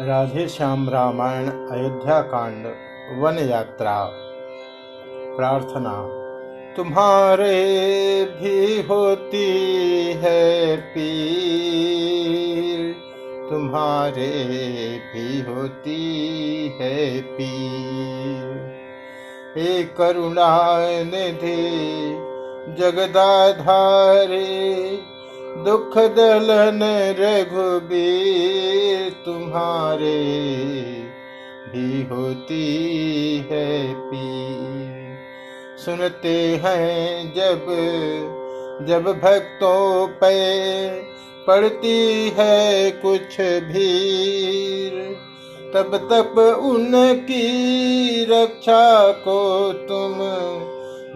राधे श्याम रामायण अयोध्या कांड, वन यात्रा। प्रार्थना, तुम्हारे भी होती है पीर, तुम्हारे भी होती है पीर। हे करुणा निधि जगदाधारे दुख दलन रघुबीर तुम्हारे भी होती है पी सुनते हैं जब जब भक्तों पे पड़ती है कुछ भीर, तब तब उनकी रक्षा को तुम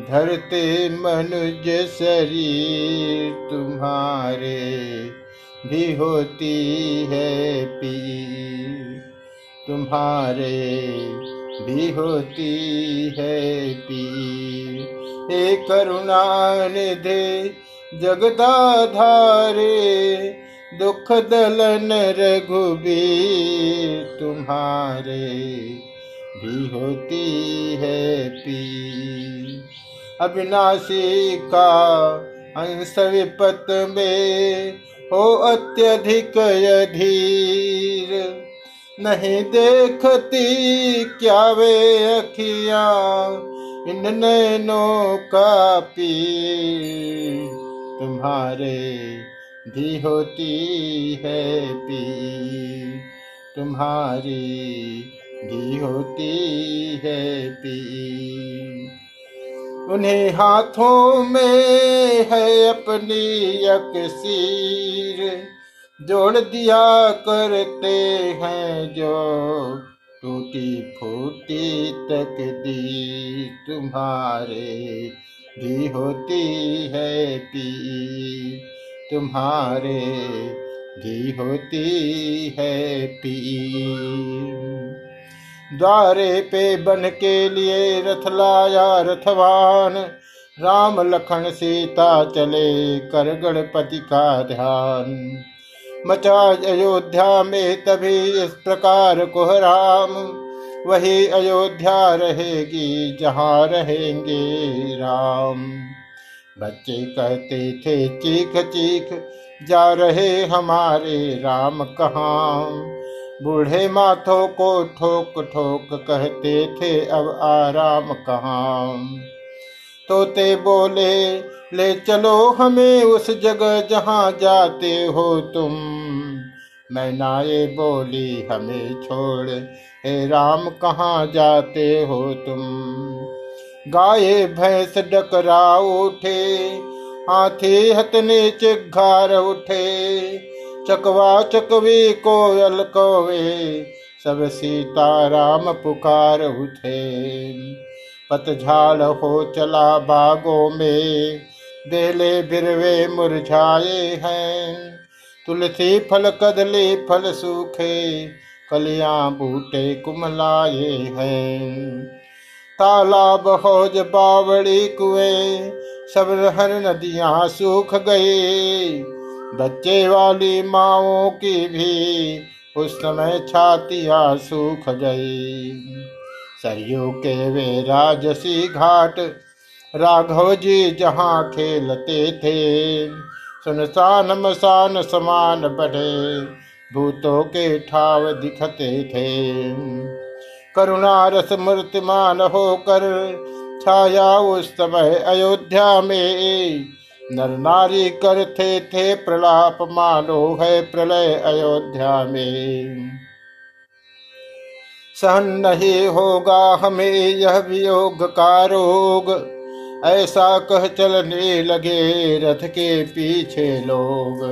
धरते मनुज शरीर तुम्हारे भी होती है पी तुम्हारे भी होती है पी हे करुणा निधे जगदाधारे, दुख दलन रघुबीर, तुम्हारे भी होती है पी अविनाशी का अंश विपत में हो अत्यधिक अधीर। नहीं देखती क्या वे अखिया इन नैनों का पी तुम्हारे भी होती है पी तुम्हारी भी होती है पी उन्हें हाथों में है अपनी अकसीर जोड़ दिया करते हैं जो टूटी फूटी तक दी तुम्हारे भी होती है पी तुम्हारे भी होती है पी द्वारे पे बन के लिए रथ लाया रथवान राम लखन सीता चले कर गणपति का ध्यान। मचा अयोध्या में तभी इस प्रकार कोहराम वही अयोध्या रहेगी जहाँ रहेंगे राम। बच्चे कहते थे, चीख चीख, जा रहे हमारे राम कहाँ? बूढ़े माथों को ठोक ठोक कहते थे, अब आराम कहाँ? तोते बोले, ले चलो हमें उस जगह जहाँ जाते हो तुम। मैनाए बोली, हमें छोड़ हे राम कहाँ जाते हो तुम? गाये भैंस डकरा उठे, हाथी हतने चिघार उठे चकवा चकवी कोयल कोवे, सब सीता राम पुकार उठे। पतझाड़ हो चला बागों में, बेले बिरवे मुरझाए हैं। तुलसी फल कदली फल सूखे, कलियाँ बूटे कुमलाए हैं। तालाब होज बावड़ी कुएँ, सब हर नदियाँ सूख गए। बच्चे वाली माओ की भी उस समय छातिया सूख गई। सरयू के वे राजसी घाट, राघव जी जहाँ खेलते थे। सुनसान मसान समान बढ़े, भूतों के ठाव दिखते थे। करुणा रस मूर्तिमान होकर छाया उस समय अयोध्या में। नर नारी करते थे प्रलाप मानो है प्रलय अयोध्या में। सहन नहीं होगा हमें यह वियोग का रोग, ऐसा कह चलने लगे रथ के पीछे लोग।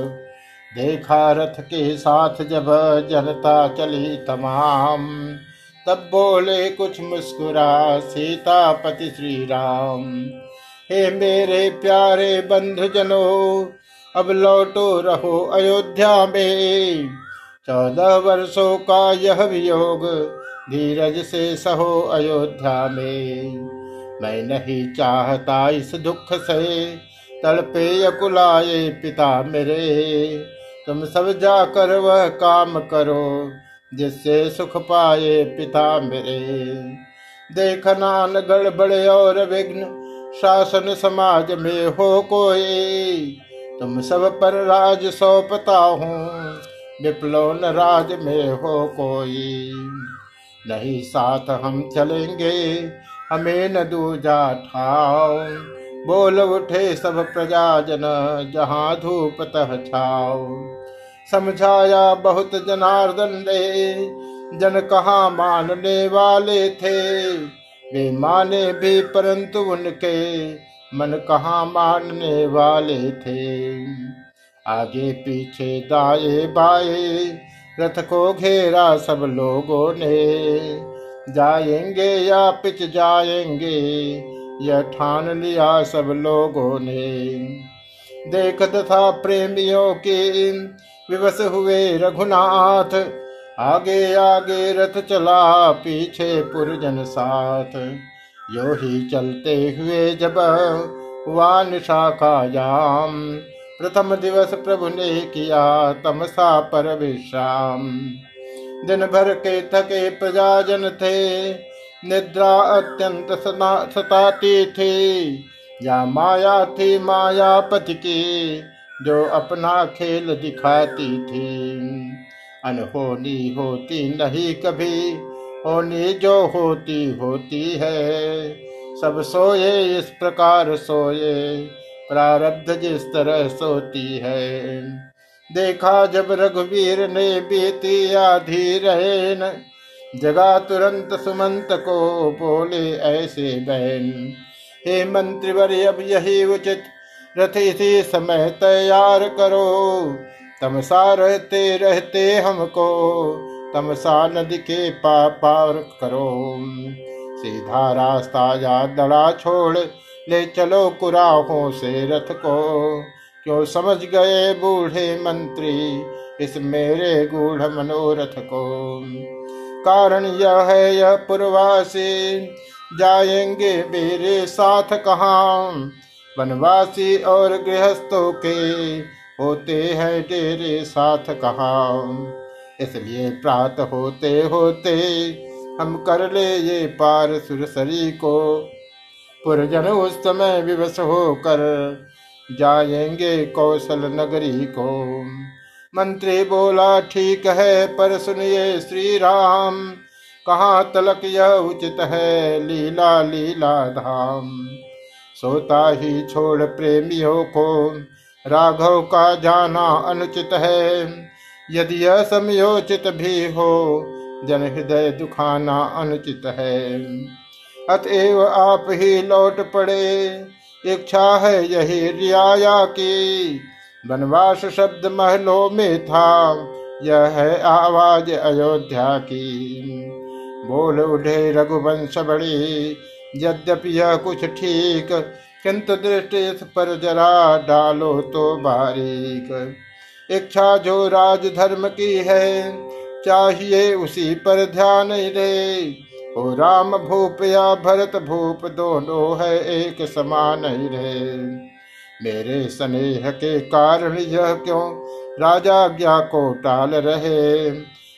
देखा रथ के साथ जब जनता चली तमाम, तब बोले कुछ मुस्कुरा, सीतापति श्री राम हे मेरे प्यारे बंधुजनो, अब लौटो रहो अयोध्या में। चौदह वर्षों का यह वियोग धीरज से सहो अयोध्या में। मैं नहीं चाहता इस दुख से, तड़पे यकुलाए पिता मेरे। तुम सब जाकर वह काम करो, जिससे सुख पाए पिता मेरे। देखना न गड़बड़ और विघ्न शासन समाज में हो कोई। तुम सब पर राज सौंपता हूँ विप्लव न राज में हो कोई। नहीं साथ हम चलेंगे, हमें न दूजा ठाओ बोल उठे सब प्रजाजन, जहाँ धूप तह छाओ समझाया बहुत जनार्दन ने, जन कहा मानने वाले थे? वे माने भी, परंतु उनके मन कहा मानने वाले थे? आगे पीछे दाए बाए, रथ को घेरा सब लोगों ने। जाएँगे या पिच जाएँगे, यह ठान लिया सब लोगों ने। देखत था प्रेमियों के विवश हुए रघुनाथ आगे आगे रथ चला, पीछे पुरजन साथ। यो ही चलते हुए जब हुआ निशा का याम, प्रथम दिवस प्रभु ने किया तमसा पर विश्राम। दिन भर के थके प्रजाजन थे, निद्रा अत्यंत सताती थी। या माया थी मायापति की, जो अपना खेल दिखाती थी। अनहोनी होती नहीं कभी। होनी जो होती होती है। सब सोए, इस प्रकार सोए। प्रारब्ध जिस तरह सोती है। देखा जब रघुवीर ने बीती, आधी रहे न जगा तुरंत सुमंत को बोले, ऐसे बहन, हे मंत्रीवर अब यही उचित। रथ इसी समय तैयार करो। तमसा रहते रहते हमको, तमसा नदी के पा पार करो। सीधा रास्ता या दड़ा छोड़, ले चलो कुराहों से रथ को। क्यों समझ गए बूढ़े मंत्री इस मेरे गूढ़ मनोरथ को? कारण यह है यह पूर्वासी, जाएँगे मेरे साथ कहा? वनवासी और गृहस्थों के होते हैं तेरे साथ कहा? इसलिए प्रात होते होते हम कर ले ये पार सुरसरी को। पुरजन उस समय विवश होकर जाएँगे कौशल नगरी को। मंत्री बोला, ठीक है, पर सुनिए श्री राम कहाँ तलक यह उचित है लीला लीला धाम? सोता ही छोड़ प्रेमियों को राघव का जाना अनुचित है। यदि यह समयोचित भी हो, जन हृदय दुखाना अनुचित है। अतएव आप ही लौट पड़े, इच्छा है यही रियाया की। वनवास शब्द महलों में था, यह है आवाज़ अयोध्या की। बोल उठे रघुवंश बड़ी, यद्यपि यह कुछ ठीक किंतु दृष्टि इस पर जरा डालो तो बारीक। इच्छा जो राज धर्म की है, चाहिए उसी पर ध्यान दे। ओ राम भूप या भरत भूप दोनों है, एक समान ही रहे मेरे स्नेह के कारण यह क्यों? राजा ज्ञा को टाल रहे।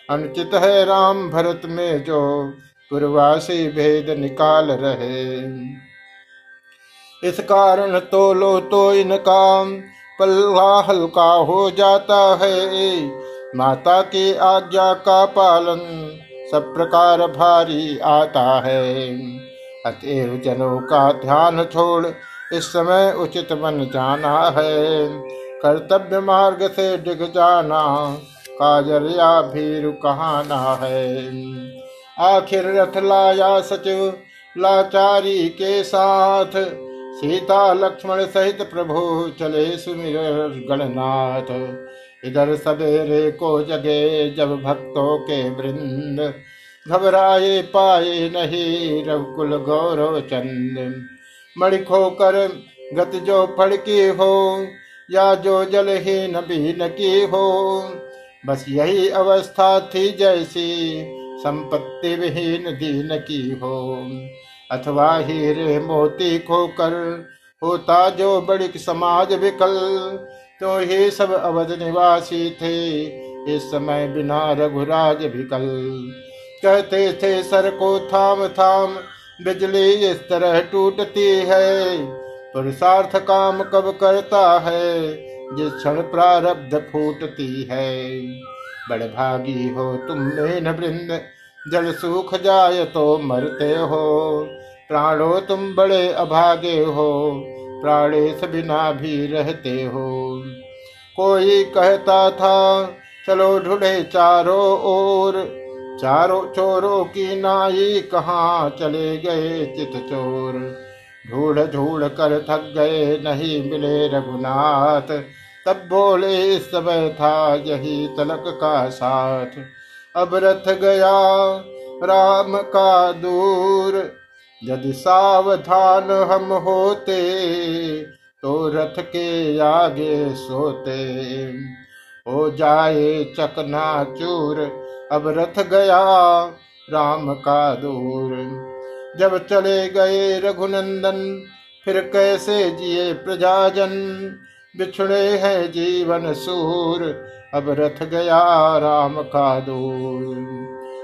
अनुचित है राम भरत में जो पूर्वासी भेद निकाल रहे। इस कारण तो लो तो इनका पल्ला हल्का हो जाता है। माता की आज्ञा का पालन सब प्रकार भारी आता है। अतएव जनों का ध्यान छोड़ इस समय उचित बन जाना है। कर्तव्य मार्ग से डिग जाना काजल या भीर कहाना है। आखिर रथ लाया सचिव, लाचारी के साथ सीता लक्ष्मण सहित प्रभु चले सुमिर गणनाथ। इधर सवेरे को जगे जब भक्तों के वृंद। घबराए पाए नहीं रघुकुल गौरव चंद मणिखो कर गत जो फड़की हो, या जो जलहीन बीन की हो। बस यही अवस्था थी जैसी संपत्ति विहीन दीन की हो। अथवा हीरे मोती खोकर होता जो बड़ी समाज विकल तो ही सब अवध निवासी थे। इस समय बिना रघुराज विकल। कहते थे, सर को थाम थाम, बिजली इस तरह टूटती है। पुरुषार्थ काम कब करता है, जिस क्षण प्रारब्ध फूटती है। बड़भागी हो तुम न वृंद, जल सूख जाए तो मरते हो। प्राणो तुम बड़े अभागे हो प्राणेश बिना भी रहते हो। कोई कहता था, चलो ढूंढे चारों ओर, चारों चोरों की नाई कहाँ चले गए चित चोर। ढूढ़ ढूढ़ कर थक गए, नहीं मिले रघुनाथ। तब बोले, इस समय था यही तलक का साथ। अब रथ गया, राम का दूर। यदि सावधान हम होते तो रथ के आगे सोते। हो जाए चकना चूर अब रथ गया राम का दूर। जब चले गए रघुनंदन, फिर कैसे जिए प्रजाजन? बिछड़े हैं जीवन सूर, अब रथ गया राम का दूर।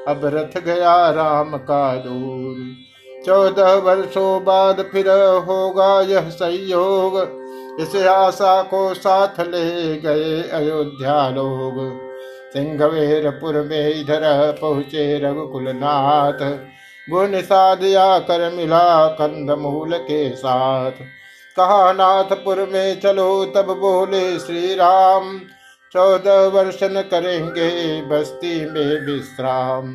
अब रथ गया राम का दूर। चौदह वर्षों बाद फिर होगा यह संयोग। इस आशा को साथ ले गए अयोध्या लोग। सिंहवेरपुर में इधर पहुँचे रघुकुल नाथ गुण साधिया कर मिला कंद मूल के साथ। कहा नाथपुर में चलो तब बोले श्री राम चौदह वर्षन करेंगे बस्ती में विश्राम।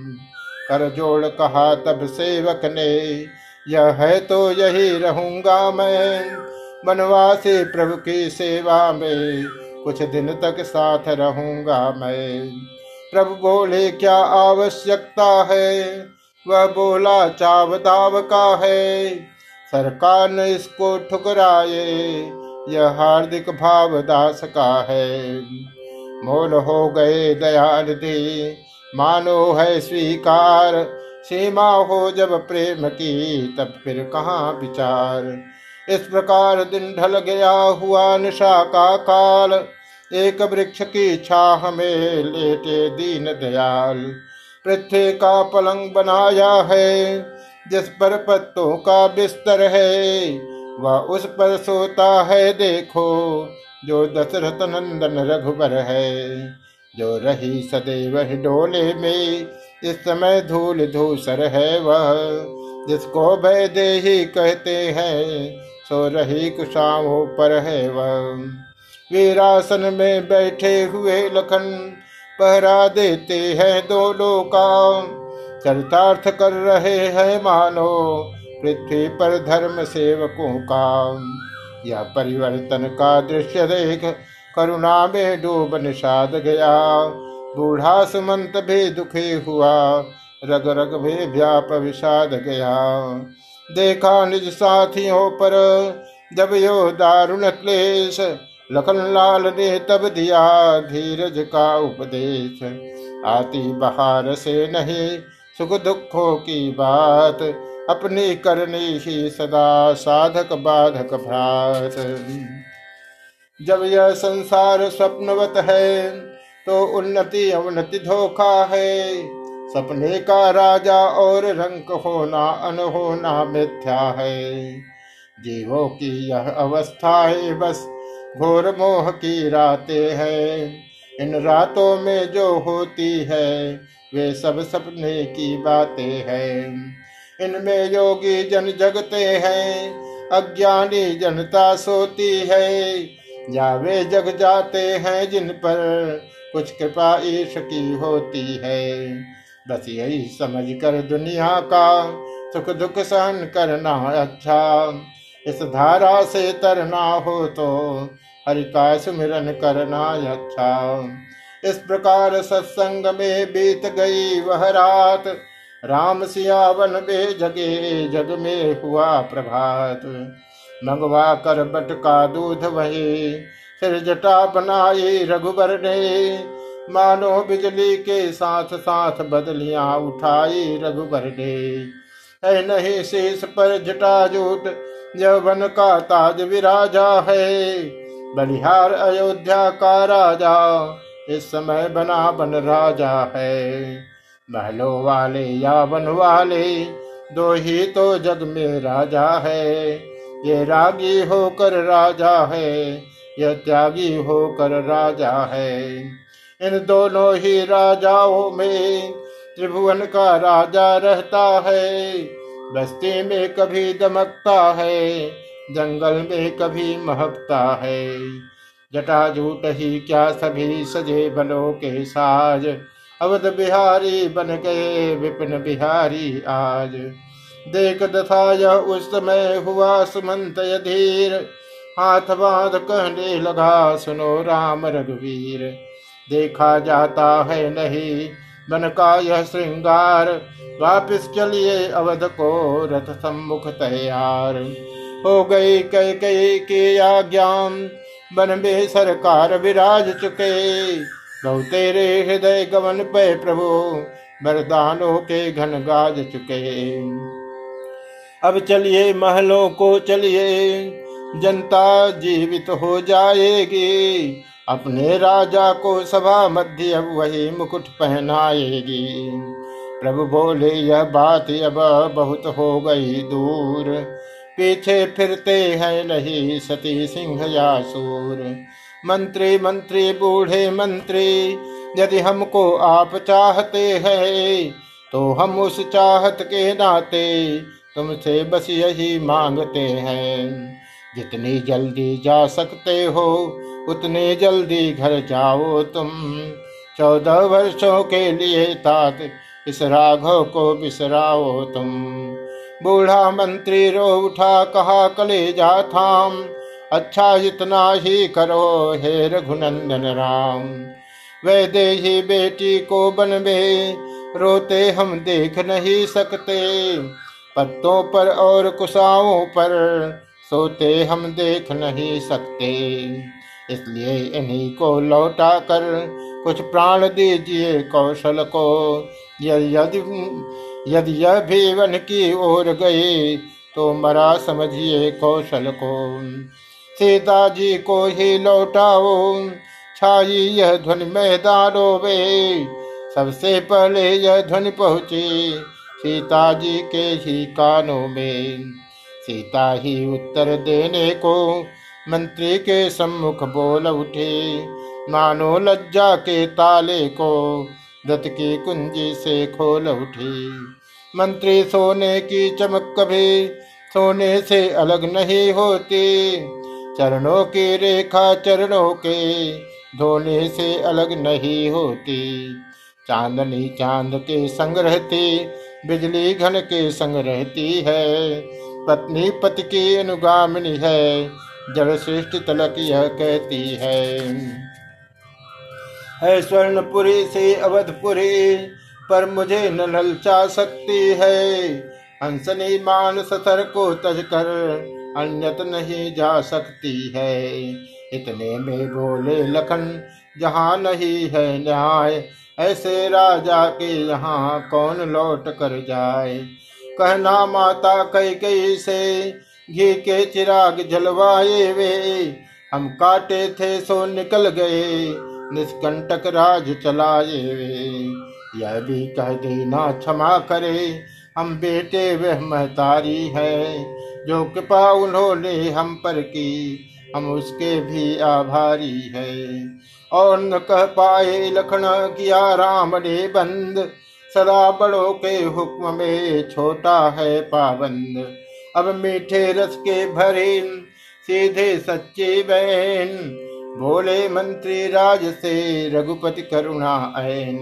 कर जोड़ कहा तब सेवक ने, यह है तो यही रहूँगा मैं बनवासी प्रभु की सेवा में, कुछ दिन तक साथ रहूँगा मैं प्रभु बोले, क्या आवश्यकता है वह बोला चाव दाव का है। सरकार ने इसको ठुकराए, यह हार्दिक भाव दास का है। मोल हो गए दयाल दे मानो है स्वीकार। सीमा हो जब प्रेम की, तब फिर कहाँ विचार। इस प्रकार दिन ढल गया हुआ निशा का काल। एक वृक्ष की छाह में लेटे दीन दयाल। पृथ्वी का पलंग बनाया है, जिस पर पत्तों का बिस्तर है, वह उस पर सोता है, देखो, जो दशरथ नंदन रघुबर है। जो रही सदैव डोले में, इस समय धूल धूसर है वह। जिसको भय दे ही कहते हैं, सो रही कुशाओं पर है वह। वीरासन में बैठे हुए लखन पहरा देते हैं दो लोका चरितार्थ कर रहे हैं मानो पृथ्वी पर धर्म सेवकों का। यह परिवर्तन का दृश्य देख करुणा में डूब निषाद गया। बूढ़ा सुमंत भी दुखी हुआ। रग रग में व्याप विषाद गया। देखा निज साथियों पर, जब यो दारुण क्लेश लखन लाल ने तब दिया धीरज का उपदेश। आती बहार से नहीं, सुख दुखों की बात, अपनी करनी ही सदा साधक बाधक भ्रात। जब यह संसार स्वप्नवत है तो उन्नति अवनति धोखा है। सपने का राजा और रंक होना अनहोना मिथ्या है। जीवों की यह अवस्था है बस घोर मोह की रातें हैं। इन रातों में जो होती है, वे सब सपने की बातें हैं। इनमें योगी जन जगते हैं, अज्ञानी जनता सोती है। या वे जग जाते हैं जिन पर कुछ कृपा ईश की होती है। बस यही समझ कर दुनिया का सुख दुख सहन करना अच्छा। इस धारा से तरना हो तो हरि का सुमिरन करना अच्छा। इस प्रकार सत्संग में बीत गई वह रात। राम सियावन में जगे जग में हुआ प्रभात। मंगवा कर बट का दूध वही। फिर जटा बनाई रघुबर ने। मानो बिजली के साथ साथ बदलियाँ उठाई रघुबर ने। है नहीं शेष पर जटा जूट यौवन का ताज विराजा है। बलिहार अयोध्या का राजा, इस समय बना बन राजा है। महलों वाले या वन वाले, दो ही तो जग में राजा है। ये रागी होकर राजा है यह त्यागी होकर राजा है। इन दोनों ही राजाओं में त्रिभुवन का राजा रहता है। बस्ती में कभी दमकता है, जंगल में कभी महकता है। जटाजूट ही क्या सभी सजे बलों के साज, अवध बिहारी बन गए विपिन बिहारी आज। देख दथा यह उस समय हुआ सुमंत धीर हाथ बाँध कहने लगा, सुनो राम रघुवीर, देखा जाता है नहीं बन का यह श्रृंगार, वापिस चलिए अवध को रथ सम्मुख तैयार। हो गई कई कई के आज्ञा बन में सरकार विराज चुके। बहु तेरे हृदय गमन पे प्रभु, वरदानों के घन गाज चुके। अब चलिए महलों को चलिए, जनता जीवित हो जाएगी। अपने राजा को सभा मध्य अब वही मुकुट पहनाएगी। प्रभु बोले, यह बात अब बहुत हो गई दूर। पीछे फिरते हैं नहीं सती सिंह या सूर। मंत्री मंत्री, बूढ़े मंत्री, यदि हमको आप चाहते हैं तो हम उस चाहत के नाते तुमसे बस यही मांगते हैं। जितनी जल्दी जा सकते हो, उतने जल्दी घर जाओ तुम। चौदह वर्षों के लिए तात, इस राघव को बिसराओ तुम। बूढ़ा मंत्री रो उठा, कहा कले जा थाम अच्छा इतना ही करो हे रघुनंदन राम। वे दे बेटी को बन रोते हम देख नहीं सकते। पत्तों पर और कुशाओं पर सोते हम देख नहीं सकते। इसलिए इन्हीं को लौटा कर कुछ प्राण दीजिए कौशल को। यदि यदि यह भी वन की ओर गए तो मरा समझिए कौशल को। सीता जी को ही लौटाओ, छाई यह ध्वनि मैदानों में सबसे पहले यह ध्वनि पहुँची सीता जी के ही कानों में। सीता ही उत्तर देने को मंत्री के सम्मुख बोल उठे। मानो लज्जा के ताले को दत्त की कुंजी से खोल उठी। मंत्री सोने की चमक कभी सोने से अलग नहीं होती। चरणों की रेखा चरणों के धोने से अलग नहीं होती। चांदनी चाँद के संग रहती बिजली घन के संग रहती है, पत्नी पति की अनुगामिनी है, जड़ श्रेष्ठ तलक यह कहती है। है स्वर्णपुरी से अवधपुरी, पर मुझे न ललचा सकती है। हंसनी मान सतर को तज कर, अन्यत नहीं जा सकती है। इतने में बोले लखन, जहाँ नहीं है न्याय ऐसे राजा के यहाँ कौन लौट कर जाए? कहना माता कई कई से, घी के चिराग जलवाए वे। हम काटे थे सो निकल गए, निष्कंटक राज चलाए वे। यह भी कह देना क्षमा करे, हम बेटे वह महतारी है, जो कृपा उन्होंने हम पर की, हम उसके भी आभारी है। और न कह पाए लखन किया राम ने बंद। सदा बड़ों के हुक्म में छोटा है पाबंद। अब मीठे रस के भरे सीधे सच्चे बहन। बोले मंत्री राज से रघुपति करुणा ऐन।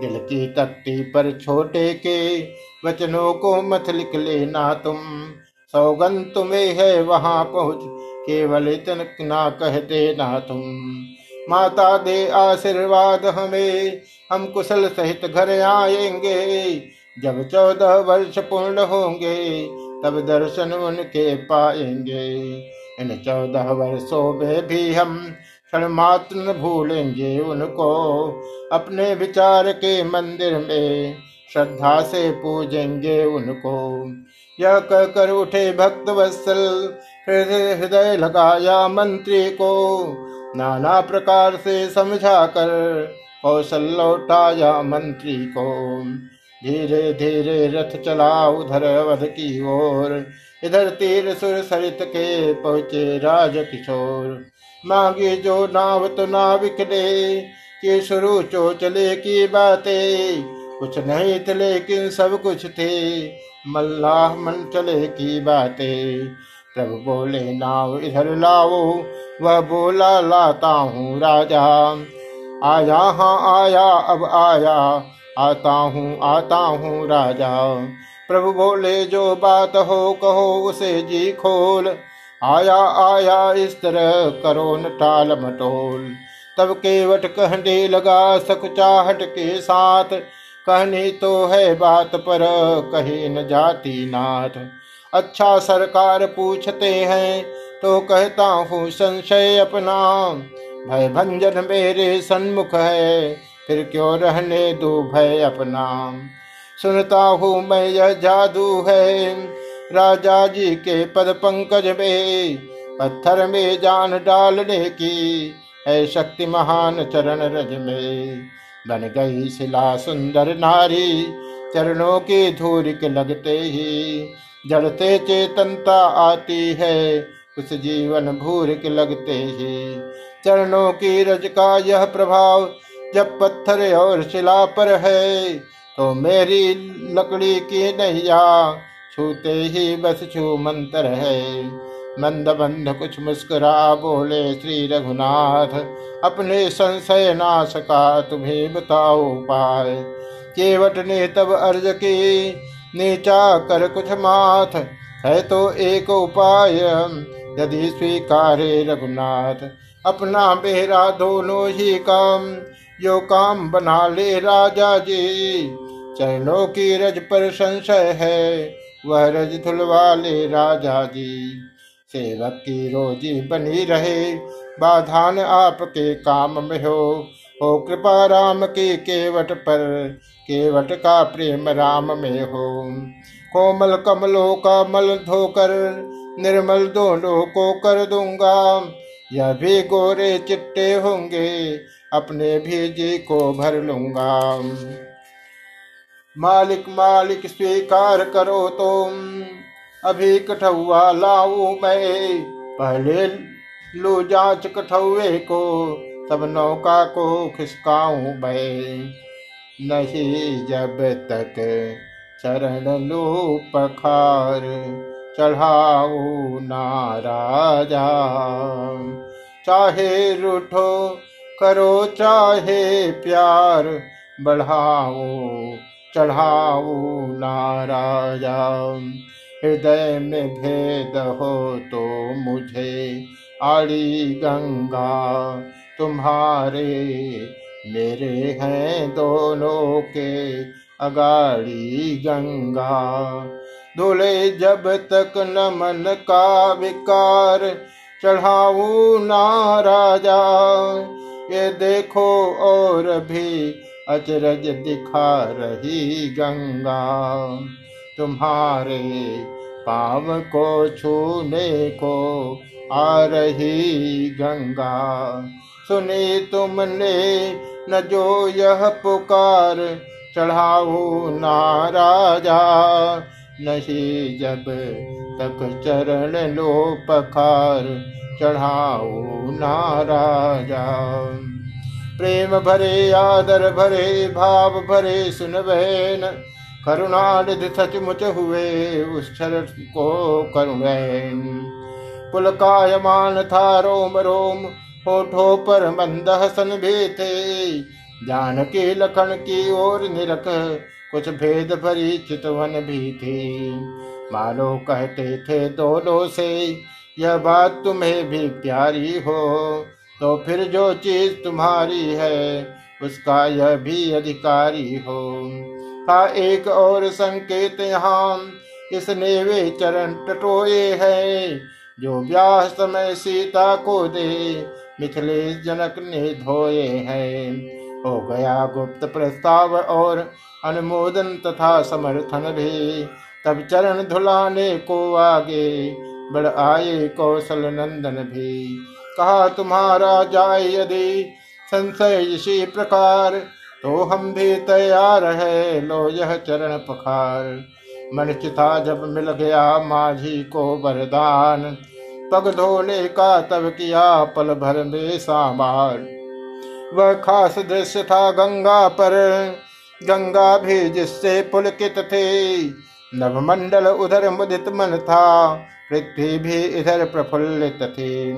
दिल की तख्ती पर छोटे के वचनों को मत लिख लेना तुम। सौगन तुम्हें है वहाँ पहुँच, केवल इतन ना कह देना तुम। माता दे आशीर्वाद हमें। हम कुशल सहित घर आएँगे। जब चौदह वर्ष पूर्ण होंगे, तब दर्शन उनके पाएँगे। इन चौदह वर्षों में भी हम क्षण मात्र न भूलेंगे उनको। अपने विचार के मंदिर में श्रद्धा से पूजेंगे उनको। यह कहकर उठे भक्त वत्सल हृदय लगाया मंत्री को। नाना प्रकार से समझा कर कौशल लौटाया मंत्री को। धीरे धीरे रथ चला उधर वध की ओर। इधर तीर सुर सरित के पहुँचे राज किशोर। मांगे जो नाव तो नाविक ने कि शुरू चो चले की बातें। कुछ नहीं थे लेकिन सब कुछ थे, मल्लाह मन चले की बातें। प्रभु बोले, नाव इधर लाओ, वह बोला, लाता हूँ राजा। आया हाँ आया, अब आया। आता हूँ आता हूँ राजा। प्रभु बोले, जो बात हो, कहो, उसे जी खोल। आया आया, इस तरह करो न टाल मटोल। तब केवट कहने लगा सकुचाहट के साथ। कहनी तो है बात पर, कही न जाती नाथ। अच्छा सरकार पूछते हैं तो कहता हूँ, संशय अपना। भय भंजन मेरे सन्मुख है, फिर क्यों रहने दो भय अपना? सुनता हूँ मैं यह जादू है, राजा जी के पद पंकज में, पत्थर में जान डालने की है शक्ति महान चरण रज में। बन गई शिला सुंदर नारी, चरणों की धूल के लगते ही जड़ते चेतनता आती है, उस जीवन भूर के लगते ही। चरणों की रज का यह प्रभाव जब पत्थर और शिला पर है तो मेरी लकड़ी की नैया छूते ही बस छू मंत्र है। मंद बंध कुछ मुस्कुरा बोले, श्री रघुनाथ, अपने संशय नाश का तुम्हें बताओ पाए केवट ने तब अर्ज़ की नीचा कर कुछ माथ, है तो एक उपाय, यदि स्वीकारे रघुनाथ। अपना मेरा दोनों ही काम, यो काम बना ले राजा जी। चरणों की रज पर संशय है, वह रज धुलवा ले राजा जी। सेवक की रोजी बनी रहे, बाधान आपके काम में हो। हो कृपा राम की केवट पर केवट का प्रेम राम में हो कोमल कमलों का मल धोकर, निर्मल दोनों को कर दूँगा। यह भी गोरे चिट्टे होंगे, अपने भी जी को भर लूँगा। मालिक मालिक, स्वीकार करो तुम। अभी कठुआ लाऊ मैं, पहले लो जाँच कठुए को, तब नौका को खिसकाऊ मैं। नहीं जब तक चरण लो पखार चढ़ाऊ नाराजा। चाहे रूठो करो, चाहे प्यार बढ़ाओ, चढ़ाओ नाराजा। हृदय में भेद हो तो मुझे आड़ी गंगा, तुम्हारे मेरे हैं दोनों के अगाड़ी गंगा। धुले जब तक न मन का विकार चढ़ाऊ ना राजा, ये देखो और भी अचरज दिखा रही गंगा। तुम्हारे पाव को छूने को आ रही गंगा। सुनी तुमने न जो यह पुकार चढ़ाओ नाराजा, नहीं जब तक चरण लो पखार चढ़ाओ नाराजा। प्रेम भरे, आदर भरे, भाव भरे, सुन बहन, करुणानिधि सचमुच हुए, उस क्षण को करुणैन। पुलकायमान था रोम रोम होठों पर मंद हसन भी थे जान के लखन की ओर निरख, कुछ भेद भरी चितवन भी थी मानो कहते थे दोनों से, यह बात तुम्हें भी प्यारी हो तो फिर जो चीज़ तुम्हारी है, उसका यह भी अधिकारी हो। का एक और संकेत यहाँ इसने वे चरण टटोए है, जो ब्याह समय सीता को दे मिथिलेश जनक ने धोए हैं। हो गया गुप्त प्रस्ताव और अनुमोदन तथा समर्थन भी। तब चरण धुलाने को आगे बढ़ आए कौशल नंदन भी। कहा, तुम्हारा जाय यदि संशय इसी प्रकार तो हम भी तैयार है, लो यह चरण पखार। मन चिता जब मिल गया, माझी को वरदान। पग धोने का तब किया पल भर में सामार वह खास दृश्य था गंगा पर। गंगा भी जिससे पुलकित थे। नवमंडल उधर मुदित मन था। पृथ्वी भी इधर प्रफुल्लित थी।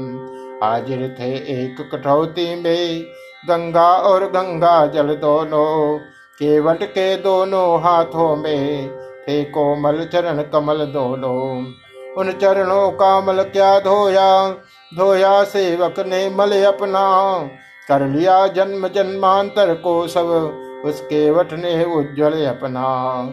हाजिर थे एक कटौती में। गंगा और गंगा जल दोनों, केवट के दोनों हाथों में। थे कोमल चरण कमल दोनों। उन चरणों का मल क्या धोया? धोया सेवक ने मल अपना। कर लिया जन्म जन्मांतर को सब, उसके वट ने उज्जवल अपना।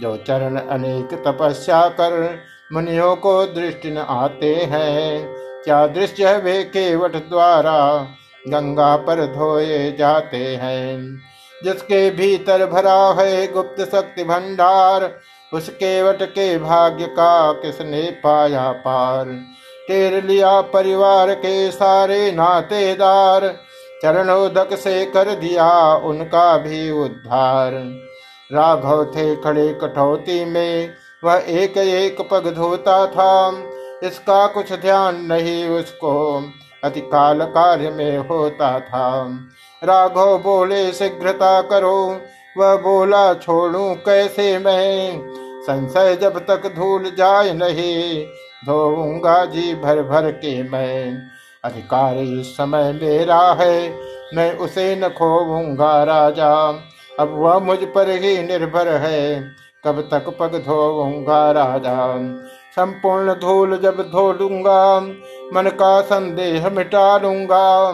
जो चरण अनेक तपस्या कर, मुनियों को दृष्टि न आते हैं। क्या दृश्य है वे केवट द्वारा? गंगा पर धोए जाते हैं। जिसके भीतर भरा है गुप्त शक्ति भंडार उस केवट के भाग्य का किसने पाया पार? टेर लिया परिवार के सारे नातेदार, चरणोदक से कर दिया उनका भी उद्धार। राघव थे खड़े कठौती में, वह एक एक पग धोता था, इसका कुछ ध्यान नहीं उसको अति काल कार्य में होता था। राघव बोले, शीघ्रता करो वह बोला, छोड़ू कैसे मैं? संशय जब तक धूल जाए नहीं, धोऊँगा जी भर भर के मैं। अधिकार इस समय मेरा है, मैं उसे न खोऊँगा राजा। अब वह मुझ पर ही निर्भर है, कब तक पग धोऊँगा राजा। संपूर्ण धूल जब धो लूँगा मन का संदेह मिटा लूँगा,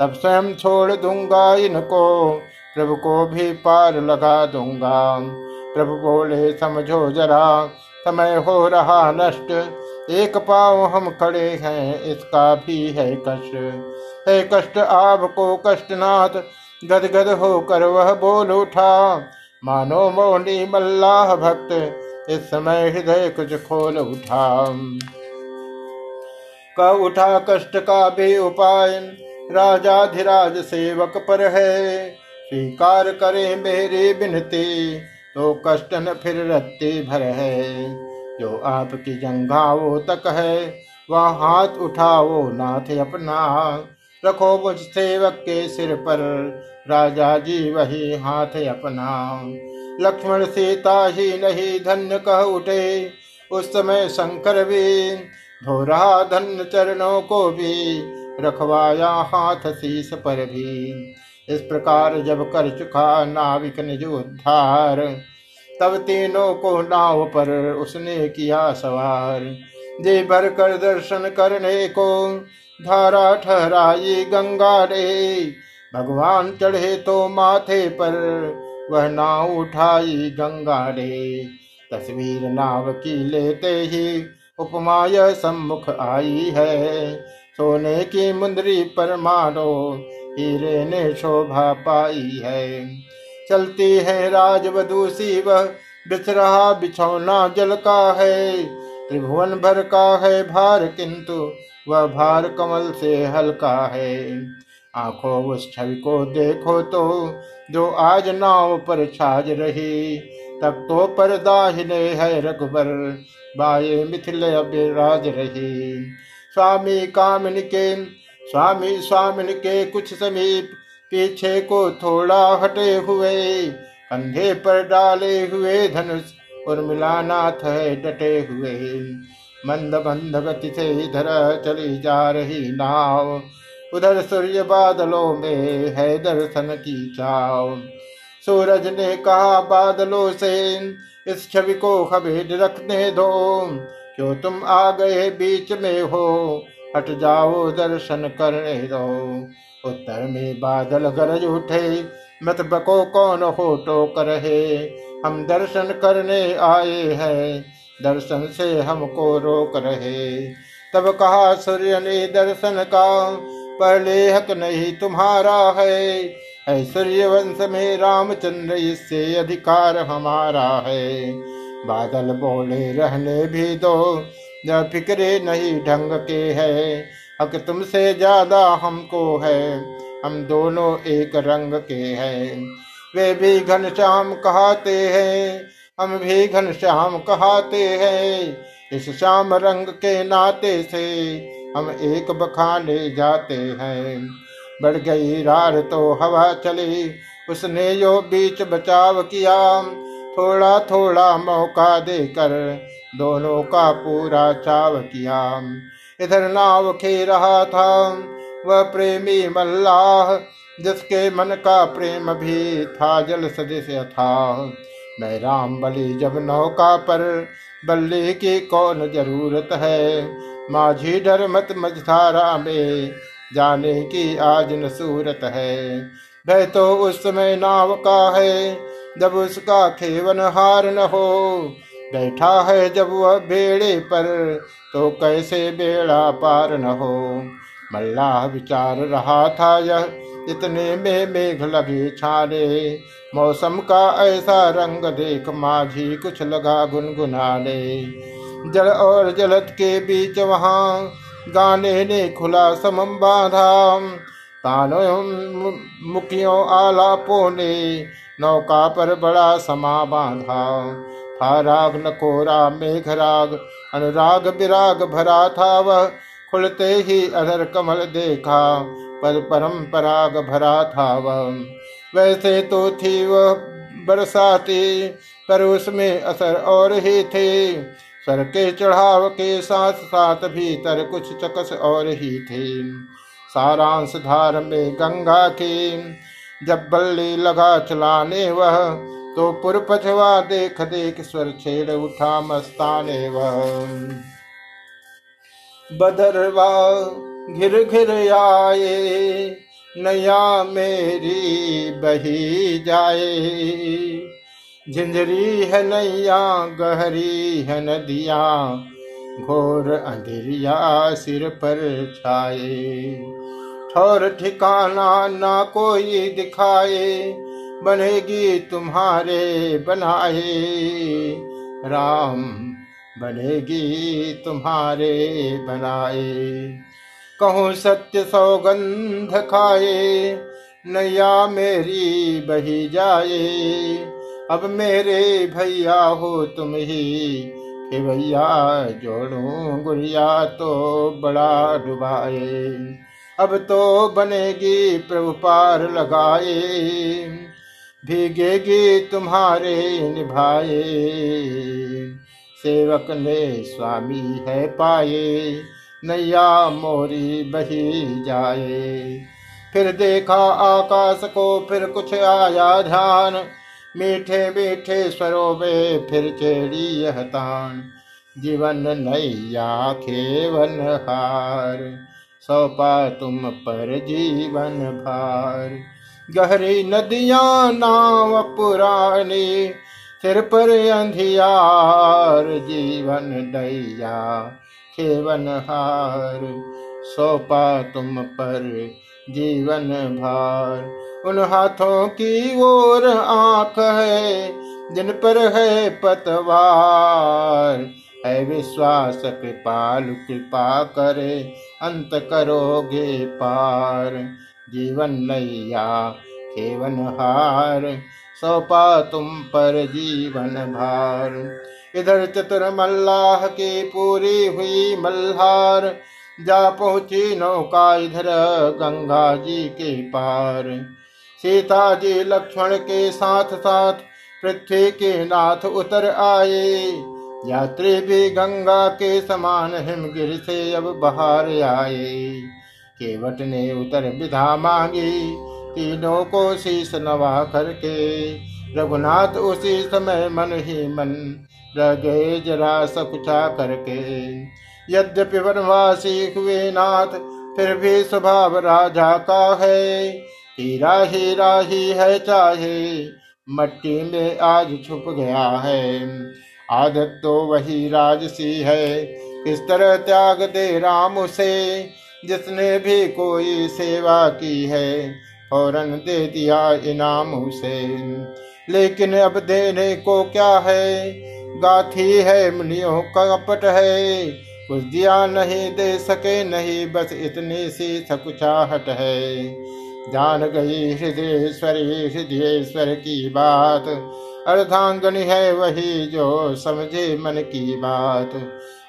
तब स्वयं छोड़ दूँगा इनको। प्रभु को भी पार लगा दूँगा। प्रभु बोले, समझो जरा, समय हो रहा नष्ट। एक पाव हम खड़े हैं, इसका भी है कष्ट। है कष्ट आपको कष्टनाथ, गदगद होकर वह बोल उठा। मानो मोनी मल्लाह भक्त, इस समय हृदय कुछ खोल उठा। का उठा कष्ट का भी उपाय, राजाधिराज सेवक पर है। स्वीकार करे मेरी बिनती तो कष्ट न फिर रत्ती भर है। जो आपकी जंघाओ तक है, वह हाथ उठाओ नाथ अपना। रखो मुझ सेवक के सिर पर, राजा जी वही हाथ अपना। लक्ष्मण सीता ही नहीं धन्य कह उठे, उस समय शंकर भी धो रहा धन्य चरणों को भी, रखवाया हाथ शीस पर भी। इस प्रकार जब कर चुका नाविक निज उद्धार, तब तीनों को नाव पर उसने किया सवार। जी भर कर दर्शन करने को धारा ठहराई गंगा रे भगवान चढ़े तो माथे पर वह नाव उठाई गंगा रे तस्वीर नाव की लेते ही उपमाय सम्मुख आई है। सोने की मुंदरी पर मानो हीरे ने शोभा पाई है। चलती है राजवधु सी वह बिछ रहा बिछौना जल का है। त्रिभुवन भर का है भार, किंतु वह भार कमल से हल्का है। आँखों उस छवि को देखो तो जो आज नाव पर छाज रही, तब तो पर दाहिने है रघुबर, बाए मिथिल राज रही। स्वामी कामिन के स्वामी स्वामिन के कुछ समीप पीछे को थोड़ा हटे हुए, कंधे पर डाले हुए धनुष और मिलानाथ है डटे हुए। मंद मंद गति से इधर चली जा रही नाव, उधर सूर्य बादलों में है दर्शन की चाव। सूरज ने कहा, बादलों से इस छवि को खबेज रखने दो। क्यों तुम आ गए बीच में हो? हट जाओ, दर्शन करने दो उत्तर में बादल गरज उठे, मत बको कौन हो टोक रहे हम दर्शन करने आए हैं, दर्शन से हमको रोक रहे। तब कहा सूर्य ने, दर्शन का पहले हक नहीं तुम्हारा है। है सूर्य वंश में रामचंद्र इससे अधिकार हमारा है। बादल बोले, रहने भी दो न फिक्रे नहीं ढंग के है। हक तुमसे ज़्यादा हमको है। हम दोनों एक रंग के हैं। वे भी घनश्याम कहते हैं। हम भी घनश्याम कहते हैं। इस श्याम रंग के नाते से हम एक बखाने जाते हैं। बढ़ गई रार तो हवा चली। उसने यो बीच बचाव किया। थोड़ा थोड़ा मौका देकर दोनों का पूरा चाव किया। इधर नाव खे रहा था, वह प्रेमी मल्लाह, जिसके मन का प्रेम भी था, जल सदस्य था। मैं राम बलि जब नौका पर बल्ली की कौन ज़रूरत है? माझी डर मत मझधारा में जाने की आज न सूरत है। वह तो उस समय नाव का है जब उसका खेवन हार न हो, बैठा है जब वह बेड़े पर तो कैसे बेड़ा पार न हो? मल्लाह विचार रहा था यह, इतने में मेघ लगे छाने। मौसम का ऐसा रंग देख माझी कुछ लगा गुनगुनाने। जल और जलत के बीच वहाँ गाने ने खुला समम बाधा। तानो मुखियों आलापों ने नौका पर बड़ा समा बांधा। था राग नकोरा मेघ राग, अनुराग विराग भरा था वह। खुलते ही अधर कमल देखा, पर परम पराग भरा था वह। वैसे तो थी वह बरसाती, पर उसमें असर और ही थे। सर के चढ़ाव के साथ साथ भीतर कुछ चकस और ही थे। सारांश धार में गंगा की जब बल्ली लगा चलाने वह तो पुरपछवा देख देख स्वर छेड़ उठा मस्ताने वह। बदरवा घिर घिर आए, नया मेरी बही जाए। झिंझरी है नैया, गहरी है नदिया, घोर अंधेरिया सिर पर छाए। ठोर ठिकाना ना कोई दिखाए, बनेगी तुम्हारे बनाए। राम, बनेगी तुम्हारे बनाए। कहूँ सत्य सौगंध खाए, नैया मेरी बही जाए। अब मेरे भैया हो तुम ही, कि भैया जोड़ू गुड़िया तो बड़ा डुबाए। अब तो बनेगी प्रभु पार लगाए, भीगेगी तुम्हारे निभाए। सेवक ने स्वामी है पाए, नैया मोरी बही जाए। फिर देखा आकाश को, फिर कुछ आया ध्यान। मीठे मीठे स्वरों में फिर चेड़ी यह तान। जीवन नैया खेवन हार। सौपा तुम पर जीवन भार। गहरी नदियाँ नाव पुरानी, सिर पर अंधियार, जीवन दैया खेवन हार। सौपा तुम पर जीवन भार। उन हाथों की ओर आँख है, जिन पर है पतवार। है विश्वास कृपाल, कृपा करे, अंत करोगे पार। जीवन नैया खेवन हार, सौपा तुम पर जीवन भार। इधर चतुर मल्लाह की पूरी हुई मल्हार, जा पहुँची नौका इधर गंगा जी के पार। सीता जी लक्ष्मण के साथ साथ पृथ्वी के नाथ उतर आए। यात्री भी गंगा के समान हिमगिर से अब बाहर आए। केवट ने उतर विधा मांगी, तीनों को शीश नवा करके। रघुनाथ उसी समय मन ही मन गए जरा सकुचा करके। यद्यपि वनवासी हुए नाथ, फिर भी स्वभाव राजा का है। हीरा हीरा ही है, चाहे मट्टी में आज छुप गया है। आदत तो वही राजसी है। किस तरह त्याग दे राम उसे, जिसने भी कोई सेवा की है फ़ौरन दे दिया इनाम उसे। लेकिन अब देने को क्या है? गाथी है, मुनियों का कपट है। कुछ दिया नहीं, दे सके नहीं, बस इतनी सी सकुचाहट है। जान गई हृदयेश्वरी, हृदयेश्वर की बात। अर्धांगनी है वही जो समझे मन की बात।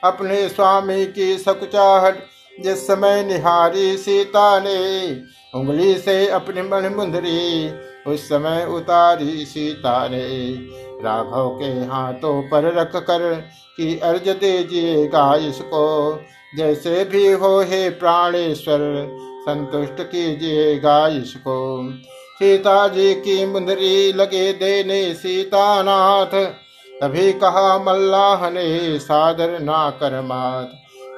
अपने स्वामी की सकुचाहट, जिस समय निहारी सीता ने उंगली से अपनी मन मुंदरी, उस समय उतारी सीता ने राघव के हाथों पर रख कर कि अर्ज़ दीजिएगा इसको। जैसे भी हो हे प्राणेश्वर, संतुष्ट कीजिएगा इसको। सीता जी की मुंदरी लगे देने सीतानाथ। तभी कहा मल्लाह ने सादर ना कर मात।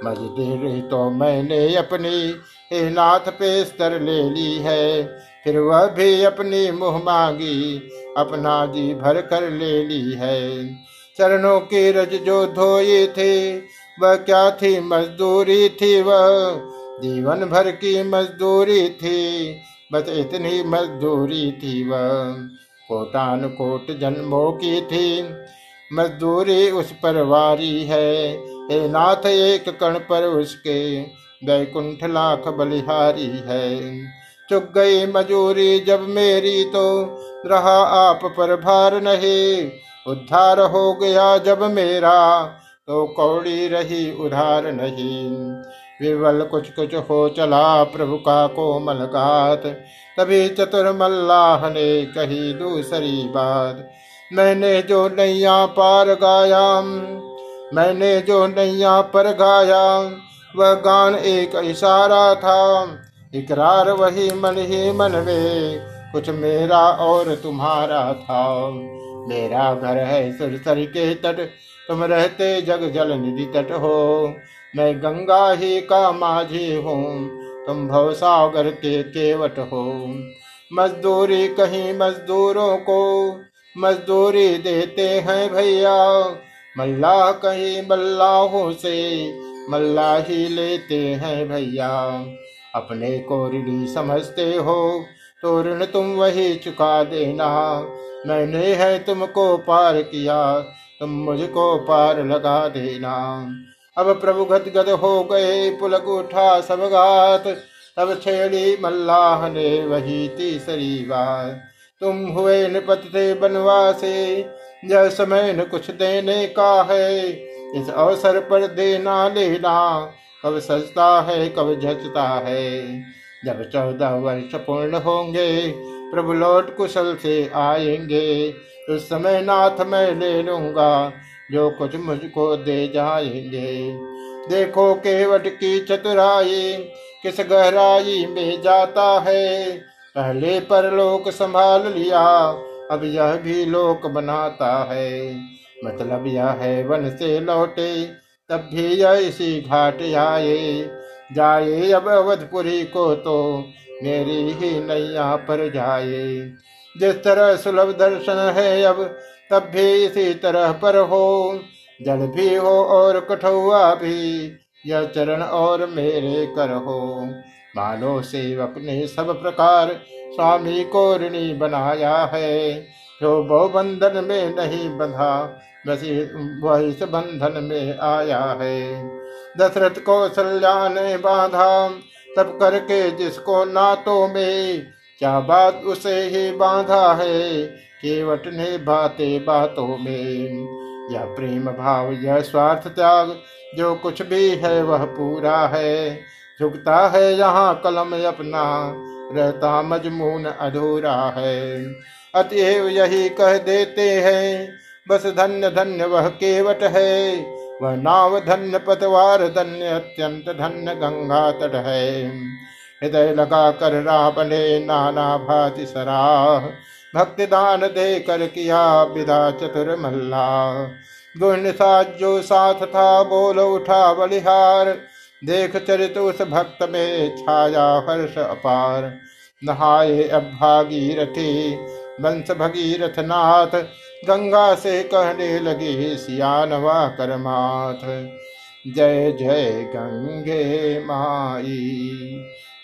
मजदूरी तो मैंने अपनी, हे नाथ पे स्तर ले ली है। फिर वह भी अपनी मुँह मांगी, अपना जी भर कर ले ली है। चरणों की रज जो धोई थे, वह क्या थी? मजदूरी थी वह। जीवन भर की मजदूरी थी। बस इतनी मजदूरी थी वह। कोटान कोट जन्मों की थी। मजदूरी उस पर वारी है। हे नाथ, एक कण पर उसके बैकुंठ लाख बलिहारी है। चुक गई मजूरी जब मेरी तो रहा आप पर भार नहीं। उद्धार हो गया जब मेरा तो कौड़ी रही उधार नहीं। विवल कुछ कुछ हो चला प्रभु का कोमल गात तभी चतुर मल्लाह ने कही दूसरी बात, मैंने जो नैया पार गाया, मैंने जो नैया पर गाया, वह गान एक इशारा था। इकरार वही मन ही मन में, कुछ मेरा और तुम्हारा था। मेरा घर है सुरसर के तट, तुम रहते जग जल निधि तट हो। मैं गंगा ही का माझी हूँ, तुम भवसागर के केवट हो। मजदूरी कहीं मजदूरों को मजदूरी देते हैं भैया। मल्लाह कहीं मल्लाहों से मल्ला ही लेते हैं भैया। अपने को ऋणी समझते हो तो ऋण तुम वही चुका देना। मैंने है तुमको पार किया, तुम मुझको पार लगा देना। अब प्रभु गद गद हो गए पुलक उठा सब गात तब छेड़ी मल्लाह ने वही तीसरी बात। तुम हुए निपत थे बनवासे यह समय न कुछ देने का है। इस अवसर पर देना लेना, कब सजता है, कब झचता है। जब चौदह वर्ष पूर्ण होंगे, प्रभु लौट कुशल से आएँगे। उस समय नाथ मैं ले लूँगा जो कुछ मुझको दे जाएँगे। देखो केवट की चतुराई किस गहराई में जाता है। पहले पर लोक संभाल लिया, अब यह भी लोक बनाता है। मतलब यह है वन से लौटे, तब भी यह इसी घाट आए। जाए अब अवधपुरी को तो मेरी ही नैया पर जाए। जिस तरह सुलभ दर्शन है, अब तब भी इसी तरह पर हो जल भी हो और कठुआ भी, यह चरण और मेरे कर हो। मानो सेवक ने सब प्रकार स्वामी को ऋणी बनाया है, जो बहु बंधन में नहीं बंधा, बसी वह इस बंधन में आया है। दशरथ को सल्या ने बांधा तब करके जिसको नातों में, क्या बात उसे ही बांधा है केवट ने बाते बातों में। यह प्रेम भाव यह स्वार्थ त्याग, जो कुछ भी है वह पूरा है। झुकता है यहाँ कलम अपना, रहता मजमून अधूरा है। अतएव यही कह देते हैं, बस धन्य धन्य वह केवट है। वह नाव धन्य पतवार, धन्य अत्यंत धन्य गंगा तट है। हृदय लगा कर राह बने नाना भाति सराह। भक्ति दान दे कर किया विदा चतुर मल्ला गुण साथ जो साथ था बोल उठा बलिहार। देख चरित उस भक्त में छाया हर्ष अपार। नहाए अब भागीरथी, वंश भगीरथ नाथ। गंगा से कहने लगी सियानवा करमाथ। जय जय गंगे माई,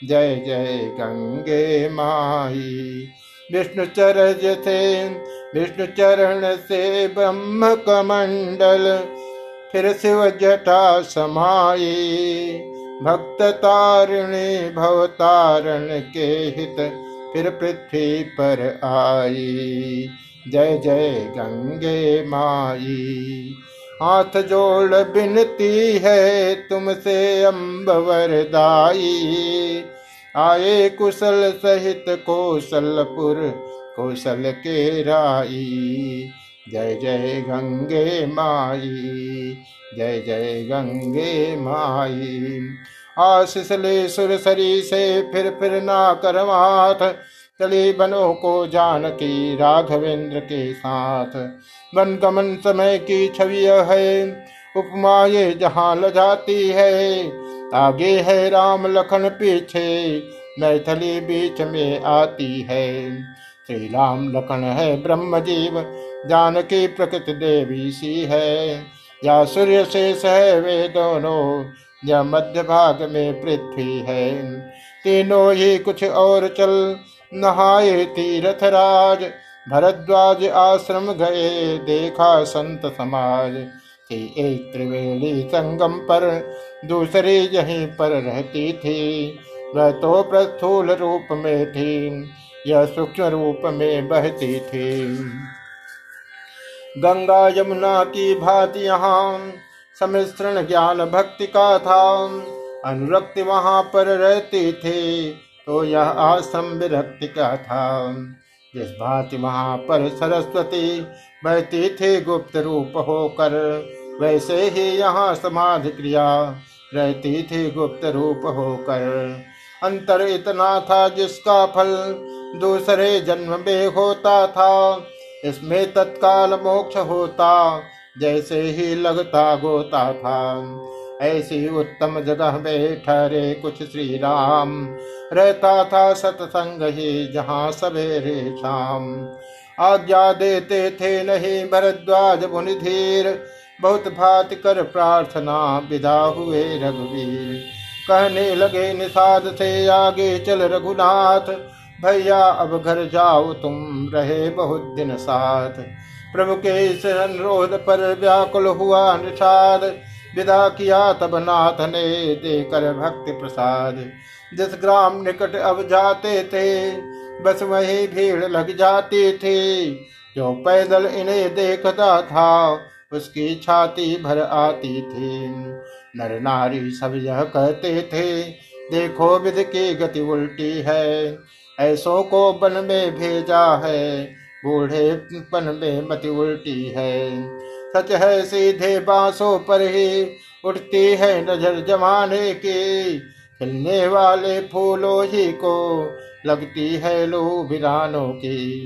जय जय गंगे माई। विष्णु चरज से विष्णु चरण से ब्रह्म कमंडल फिर शिव जटा समाये। भक्त तारिणी भवतारण के हित, फिर पृथ्वी पर आई जय जय गंगे माई हाथ जोड़ बिनती है तुमसे, अम्बवर दाई आए कुशल सहित कौशलपुर, कौशल के राई। जय जय गंगे माई, जय जय गंगे माई। आशीष ले सुरसरी से फिर फिर ना करवाथ चली बनो को जानकी राघवेंद्र के साथ। वन गमन समय की छवि है, उपमा ये जहाँ ल जाती है। आगे है राम लखन पीछे, मैथिली बीच में आती है। श्री राम लखन है ब्रह्म जीव जानकी प्रकृति देवी सी है। या सूर्य शेष है, वे दोनों या मध्य भाग में पृथ्वी है। तीनों ही कुछ और चल, नहाए तीर्थ राज, भरद्वाज आश्रम गए, देखा संत समाज। थी एक त्रिवेणी संगम पर, दूसरी यहीं पर रहती थी। वह तो प्रस्थूल रूप में थी, यह सूक्ष्म रूप में बहती थी। गंगा यमुना की भांति यहाँ समिश्रण ज्ञान भक्ति का था अनुरक्ति वहाँ पर रहती थी तो यह आश्रम विरक्ति का था जिस भांति वहाँ पर सरस्वती बहती थी, गुप्त रूप होकर वैसे ही यहाँ समाधि क्रिया रहती थी गुप्त रूप होकर। अंतर इतना था जिसका फल दूसरे जन्म में होता था। इसमें तत्काल मोक्ष होता, जैसे ही लगता गोता था। ऐसी उत्तम जगह में ठहरे कुछ श्री राम रहता था सतसंग ही जहाँ सवेरे शाम। आज्ञा देते थे नहीं, भरद्वाज मुनिधीर। बहुत भात कर प्रार्थना, विदा हुए रघुवीर। कहने लगे, निषाद से आगे चल रघुनाथ। भैया, अब घर जाओ, तुम रहे बहुत दिन साथ। प्रभु के इस अनुरोध पर व्याकुल हुआ निषाद। विदा किया तब नाथ ने देकर भक्ति प्रसाद। जिस ग्राम निकट अब जाते थे, बस वही भीड़ लग जाती थी। जो पैदल इन्हें देखता था उसकी छाती भर आती थी। नर नारी सब यह कहते थे, देखो विध की गति उल्टी है, ऐसों को बन में भेजा है, बूढ़े पन में मति उल्टी है। सच है सीधे बांसों पर ही उठती है नज़र जमाने की, खिलने वाले फूलों ही को लगती है लो बिरानों की।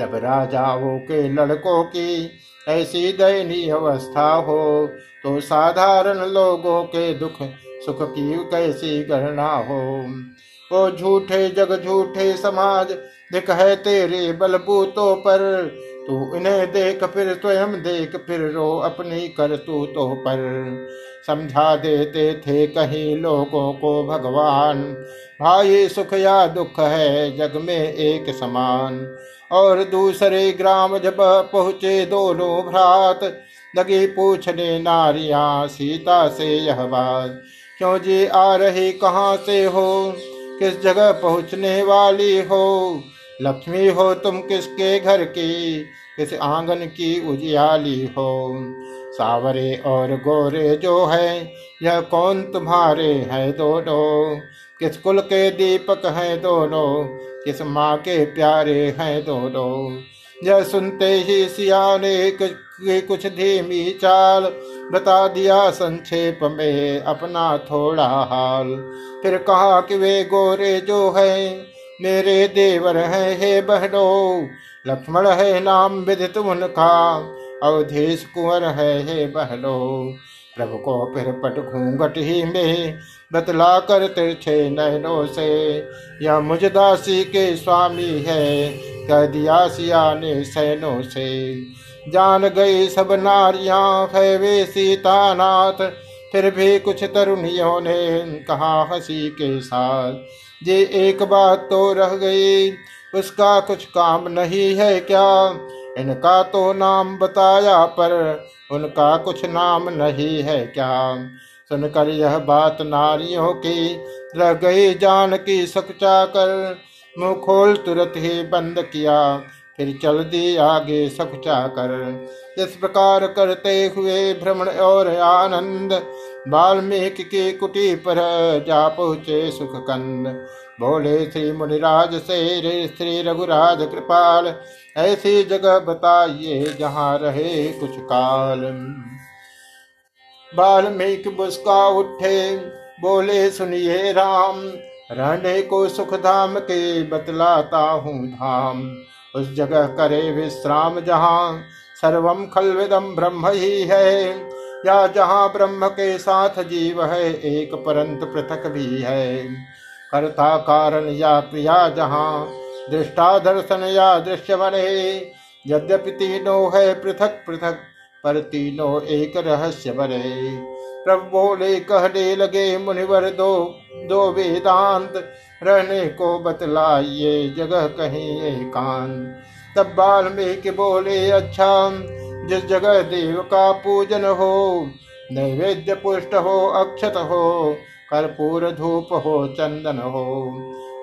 जब राजाओं के लड़कों की ऐसी दयनीय अवस्था हो तो साधारण लोगों के दुख, सुख की कैसी गणना हो? ओ झूठे जग झूठे समाज, दिख है तेरे बलबूतों पर। तू इन्हें देख, फिर स्वयं देख, फिर रो अपनी करतूतों पर। समझा देते थे कहीं लोगों को भगवान, भाई सुख या दुख है जग में एक समान। और दूसरे ग्राम जब पहुँचे दोनों भ्रात, लगी पूछने, नारियाँ, सीता से यह बात क्यों जी आ रही, कहाँ से हो, किस जगह पहुँचने वाली हो, लक्ष्मी हो तुम किसके घर की, किस आँगन की उजियाली हो, सावरे और गोरे जो है, यह कौन तुम्हारे हैं दोनों? किस कुल के दीपक हैं दोनों? किस माँ के प्यारे हैं दोनों? यह सुनते ही सिया ने कुछ धीमी चाल बता दिया संक्षेप में अपना थोड़ा हाल। फिर कहा कि वे गोरे जो है, मेरे देवर हैं, हे बहनो, लक्ष्मण है नाम विदित उनका, अवधेश कुंवर है, हे बहनो। प्रभु को फिर पट घूंघट ही में बतला कर तिरछे नयनों से। यह मुझदासी के स्वामी है, कह दिया सिया ने सैनों से। जान गई सब नारियाँ है वे सीता नाथ फिर भी कुछ तरुणियों ने कहा हँसी के साथ। ये एक बात तो रह गई, उसका कुछ काम नहीं है क्या? इनका तो नाम बताया पर उनका कुछ नाम नहीं है क्या? सुनकर यह बात नारियों की रह गई। जान की सकचा कर मुँह खोल तुरंत ही बंद किया। फिर चल दी आगे सकचा कर इस प्रकार करते हुए भ्रमण और आनंद वाल्मीकि की कुटी पर जा पहुँचे सुख बोले श्री मुनिराज से रे श्री रघुराज कृपाल, ऐसी जगह बताइए जहाँ रहे कुछ काल। वाल्मीकि मुस्का उठे, बोले सुनिए राम, रहने को सुख धाम के बतलाता हूँ धाम। उस जगह करे विश्राम जहाँ सर्वम खलविदम ब्रह्म ही है, या जहाँ ब्रह्म के साथ जीव है, एक परंत पृथक भी है। कर्ता कारण या क्रिया जहाँ। दृष्टा दर्शन या दृश्य बने यद्यपि तीनों है पृथक पृथक, पर तीनों एक रहस्य बने प्रभु बोले, कहने लगे, मुनिवर, दो दो वेदांत, रहने को बतलाइए, जगह कहीं एकांत। तब वाल्मीकि बोले अच्छा जिस जगह देव का पूजन हो, नैवेद्य पुष्ट हो, अक्षत हो कर्पूर धूप हो चंदन हो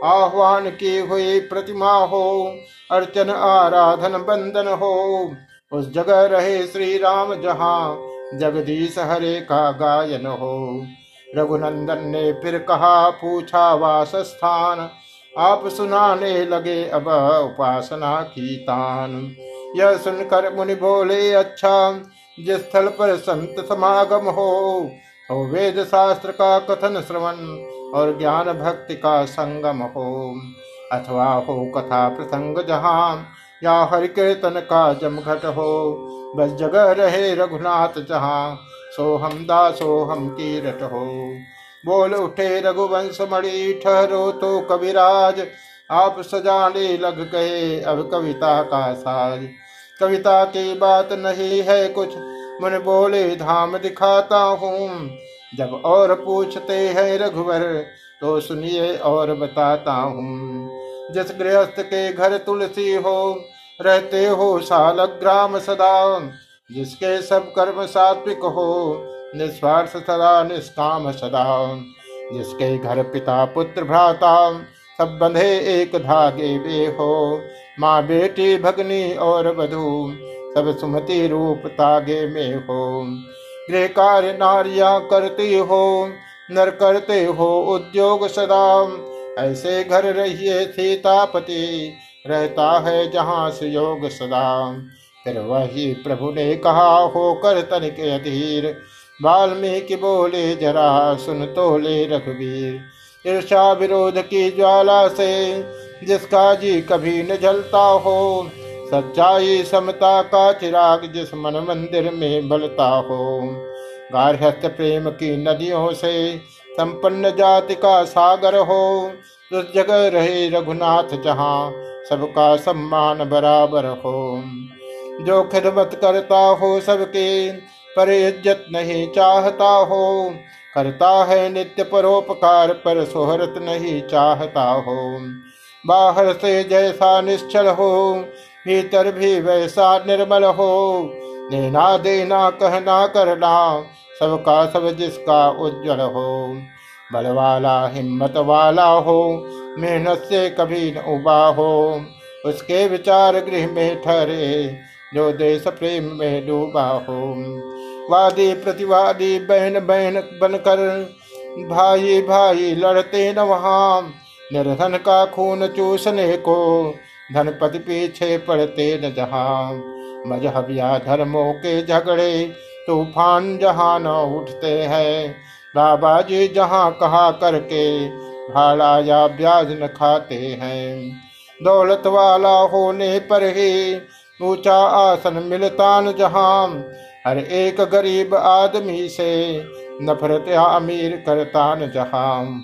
आह्वान की हुई प्रतिमा हो, अर्चन आराधन बंदन हो। उस जगह रहे श्री राम जहाँ जगदीश हरे का गायन हो। रघुनंदन ने फिर कहा, पूछा वास स्थान आप सुनाने लगे अब उपासना की तान। यह सुनकर मुनि बोले अच्छा जिस स्थल पर संत समागम हो हो वेद शास्त्र का कथन श्रवण और ज्ञान भक्ति का संगम हो। अथवा हो कथा प्रसंग जहाँ या हरि कीर्तन का जमघट हो। बस जगह रहे रघुनाथ जहाँ सोहम दासोहम कीरट हो। बोल उठे रघुवंश मणि, ठहरो तो कविराज। आप सजाने लग गए अब कविता का साज। कविता की बात नहीं है कुछ मन बोले, धाम दिखाता हूँ। जब और पूछते हैं रघुवर तो सुनिए और बताता हूँ। जिस गृहस्थ के घर तुलसी हो, रहते हो साल ग्राम सदा। जिसके सब कर्म सात्विक हो, निस्वार्थ सदा, निष्काम सदा। जिसके घर पिता पुत्र भ्राता, सब बंधे एक धागे वे हो। माँ बेटी भगनी और वधु सब सुमति रूप तागे में हो। गृह कार्य नारिया करती हो, नर करते हो उद्योग सदा। ऐसे घर रहिए सीतापति, रहता है जहाँ सुयोग सदा। फिर वही प्रभु ने कहा, होकर के अधीर, वाल्मीकि बोले जरा, सुन तो ले रघुवीर। ईर्षा विरोध की ज्वाला से जिसका जी कभी न जलता हो सच्चाई समता का चिराग जिस मन मंदिर में बलता हो। गार्हस्थ प्रेम की नदियों से संपन्न जाति का सागर हो। उस जगह रहे रघुनाथ जहाँ सबका सम्मान बराबर हो। जो खिदमत करता हो सबके पर इज़्ज़त नहीं चाहता हो। करता है नित्य परोपकार पर सोहरत नहीं चाहता हो। बाहर से जैसा निश्चल हो भीतर भी वैसा निर्मल हो। देना देना कहना करना सबका सब जिसका उज्जवल हो। बल वाला हिम्मत वाला हो, मेहनत से कभी न उबा हो। उसके विचार गृह में ठहरे, जो देश प्रेम में डूबा हो। वादी, प्रतिवादी, बहन बहन बनकर, भाई भाई, लड़ते न वहाँ। निर्धन का खून चूसने को धनपति पीछे पड़ते न जहाँ। मज़हब या धर्मों के झगड़े तूफ़ान जहाँ न उठते हैं। बाबा जी जहाँ कहा करके भाड़ा या ब्याज न खाते हैं। दौलत वाला होने पर ही ऊँचा आसन मिलता न जहाँ। हर एक गरीब आदमी से नफरत या अमीर करता न जहाँ।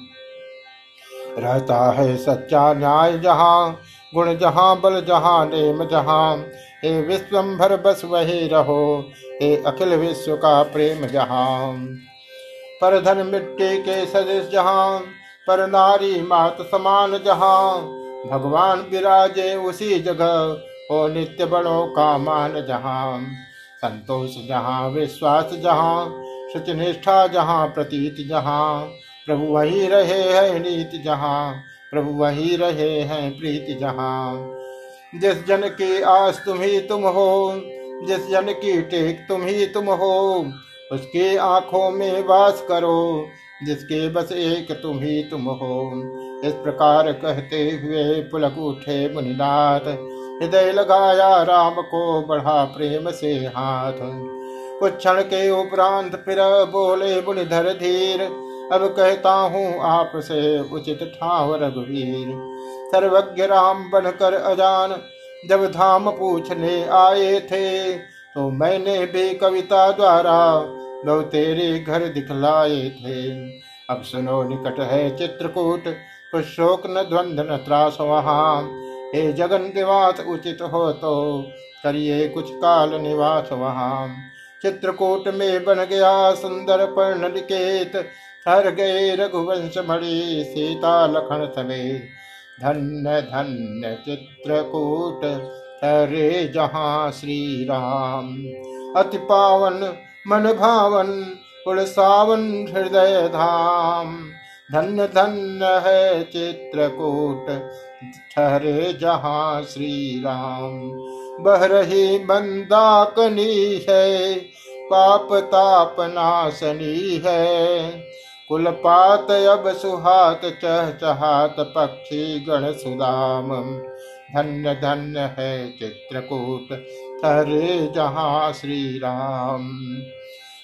रहता है सच्चा न्याय जहाँ गुण जहाँ बल जहाँ नेम जहाँ, हे विश्वम्भर बस वही रहो, हे अखिल विश्व का प्रेम जहाँ। पर धन मिट्टी के सदस्य जहाँ, पर नारी मात समान जहाँ, भगवान विराजे उसी जगह, हो नित्य बड़ों का मान जहाँ। संतोष जहाँ, विश्वास जहाँ शुच निष्ठा जहाँ, प्रतीत जहाँ, प्रभु वही रहे है नीत जहाँ। प्रभु वही रहे हैं प्रीति जहाँ। जिस जन की आस तुम ही तुम हो, जिस जन की टेक तुम ही तुम हो, उसके आँखों में वास करो, जिसके बस एक तुम ही तुम हो। इस प्रकार कहते हुए पुलक उठे मुनिनाथ, हृदय लगाया राम को बढ़ा प्रेम से हाथ। कुछ क्षण के उपरांत फिर बोले मुनिधर धीर अब कहता हूँ आपसे, उचित ठाव रघुवीर सर्वज्ञ राम बनकर अजान, जब धाम पूछने आए थे तो मैंने भी कविता द्वारा लो तेरे घर दिखलाए थे। अब सुनो, निकट है चित्रकूट कुछ शोक न द्वंद न त्रास वहाँ। हे जगन निवास उचित हो तो करिए कुछ काल निवास वहाँ। चित्रकूट में बन गया सुंदर पर्ण निकेत हर गए रघुवंश मणि, सीता लखन समेत। धन्य धन्य चित्रकूट हरे जहाँ श्री राम अति पावन, मन भावन कुल सावन हृदय धाम। धन्य धन्य है चित्रकूट ठहरे जहाँ श्री राम बह रही मंदाकनी है, पाप ताप नासनी है। कुलपात अब सुहात चह चहात पक्षी गण सुदाम धन्य धन्य है चित्रकूट ठहरे जहाँ श्री राम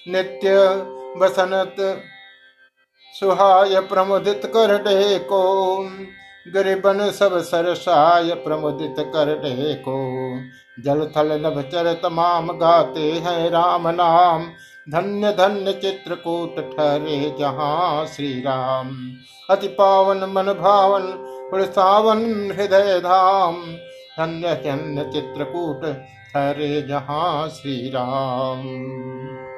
नित्य बसनत सुहाय प्रमुदित कर डे को गरीबन सब सरसाय प्रमुदित कर डे को जल थल नभ चर तमाम गाते हैं राम नाम। धन्य धन्य चित्रकूट ठहरे जहाँ श्री राम अति पावन मन भावन सावन हृदय धाम। धन्य धन्य चित्रकूट ठहरे जहाँ श्री राम